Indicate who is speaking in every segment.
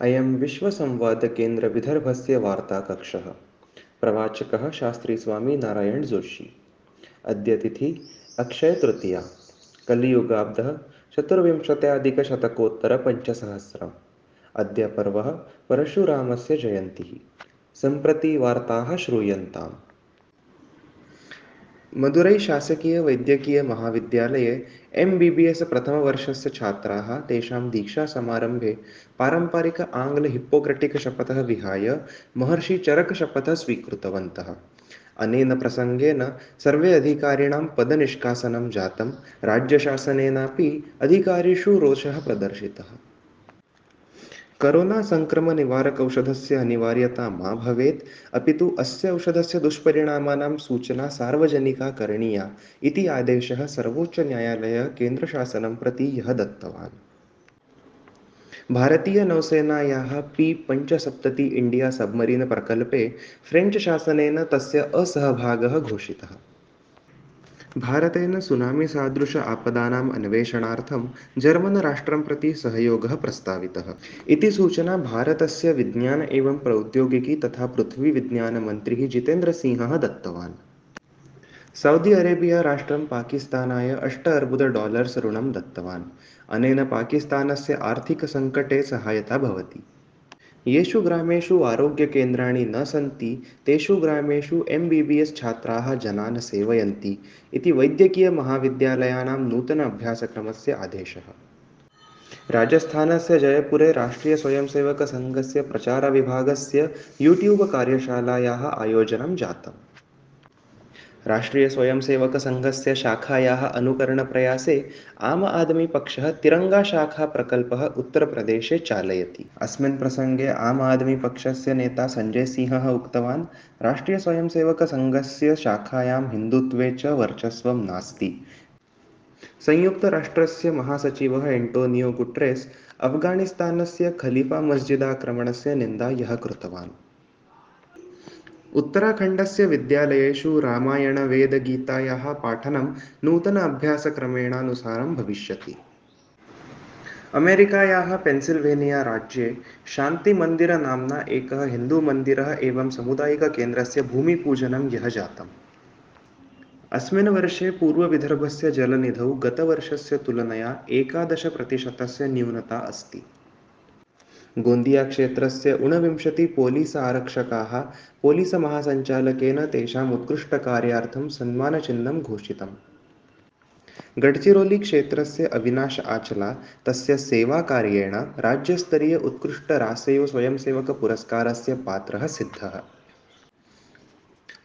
Speaker 1: अयं विश्वसंवादकेन्द्रविदर्भस्य वार्ताकक्षः। प्रवाचकः शास्त्री स्वामी नारायण जोशी। अद्य तिथि अक्षयतृतीया कलियुगाब्दः चतुर्विंशत्याधिकशतकोत्तरपञ्चसहस्रम्। अद्य पर्वः परशुरामस्य जयन्तिः। सम्प्रति वार्ताः श्रूयन्ताम्। मदुरै शासकीयवैद्यकीयमहाविद्यालये एम् बी बी एस् प्रथमवर्षस्य छात्राः तेषां दीक्षासमारम्भे पारम्परिक आङ्ग्ल हिप्पोक्रटिक् शपथः विहाय महर्षिचरकशपथः स्वीकृतवन्तः। अनेन प्रसङ्गेन सर्वे अधिकारिणां पदनिष्कासनं जातं, राज्यशासनेनापि अधिकारिषु रोषः प्रदर्शितः। करोना औषधस्य अनिवार्यता मा भवेत्, अपि तु अस्य औषधस्य दुष्परिणामानां सूचना सार्वजनिका करणीया इति आदेशः सर्वोच्चन्यायालयः केन्द्रशासनं प्रति यः दत्तवान्। भारतीयनौसेनायाः पी पञ्चसप्तति इण्डिया सब्मरीन् प्रकल्पे फ्रेञ्च् शासनेन तस्य असहभागः घोषितः। भारतेन सुनामीसादृश आपदानाम् अन्वेषणार्थं जर्मन् राष्ट्रं प्रति सहयोगः प्रस्तावितः। इति सूचना भारतस्य विज्ञान एवं प्रौद्योगिकी तथा पृथ्वीविज्ञानमन्त्रिः जितेन्द्रसिंहः दत्तवान्। सौदि अरेबिया राष्ट्रं पाकिस्तानाय अष्ट अर्बुद डालर्स् ऋणं दत्तवान्। अनेन पाकिस्तानस्य आर्थिकसङ्कटे सहायता भवति। येषु ग्रामेषु आरोग्यकेन्द्राणि न सन्ति, तेषु ग्रामेषु एम् बी बी एस् छात्राः जनान् सेवयन्ति इति वैद्यकीयमहाविद्यालयानां नूतन अभ्यासक्रमस्य आदेशः। राजस्थानस्य जयपुरे राष्ट्रियस्वयंसेवकसङ्घस्य प्रचारविभागस्य यूट्यूब् कार्यशालायाः आयोजनं जातम्। राष्ट्रियस्वयंसेवकसङ्घस्य शाखायाः अनुकरणप्रयासे आम आदमीपक्षः तिरङ्गाशाखाप्रकल्पः उत्तरप्रदेशे चालयति। अस्मिन् प्रसङ्गे आम आदमीपक्षस्य नेता सञ्जयसिंहः उक्तवान् राष्ट्रियस्वयंसेवकसङ्घस्य शाखायां हिन्दुत्वे च वर्चस्वं नास्ति। संयुक्तराष्ट्रस्य महासचिवः एण्टोनियो गुट्रेस् अफ्गानिस्तानस्य खलीफा मस्जिदाक्रमणस्य निन्दा यः कृतवान्। उत्तराखण्डस्य विद्यालयेषु रामायणवेदगीतायाः पाठनं नूतन अभ्यासक्रमेणानुसारं भविष्यति। अमेरिकायाः पेन्सिल्वेनिया राज्ये एकः हिन्दूमन्दिरः एवं सामुदायिककेन्द्रस्य भूमिपूजनं ह्यः जातम् अस्मिन् वर्षे पूर्वविदर्भस्य जलनिधौ गतवर्षस्य तुलनया एकादशप्रतिशतस्य न्यूनता अस्ति। गोन्दियाक्षेत्रस्य ऊनविंशतिः पोलीस् आरक्षकाः पोलीसमहासञ्चालकेन तेषाम् घोषित सन्मानचिह्नं क्षेत्र से अविनाश आचला तस्य सेवाकार्येण राज्यस्तरीय उत्कृष्टरासैव स्वयंसेवकपुरस्कारस्य पात्रः सिद्धः।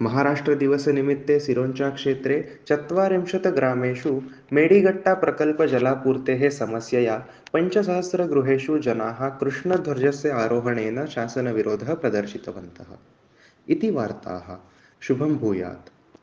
Speaker 1: महाराष्ट्रदिवसनिमित्ते सिरोञ्चाक्षेत्रे चत्वारिंशत् ग्रामेषु मेडिगट्टाप्रकल्पजलापूर्तेः समस्यया पञ्चसहस्रगृहेषु जनाः कृष्णध्वजस्य आरोहणेन शासनविरोधः प्रदर्शितवन्तः। इति वार्ताः। शुभं भूयात्।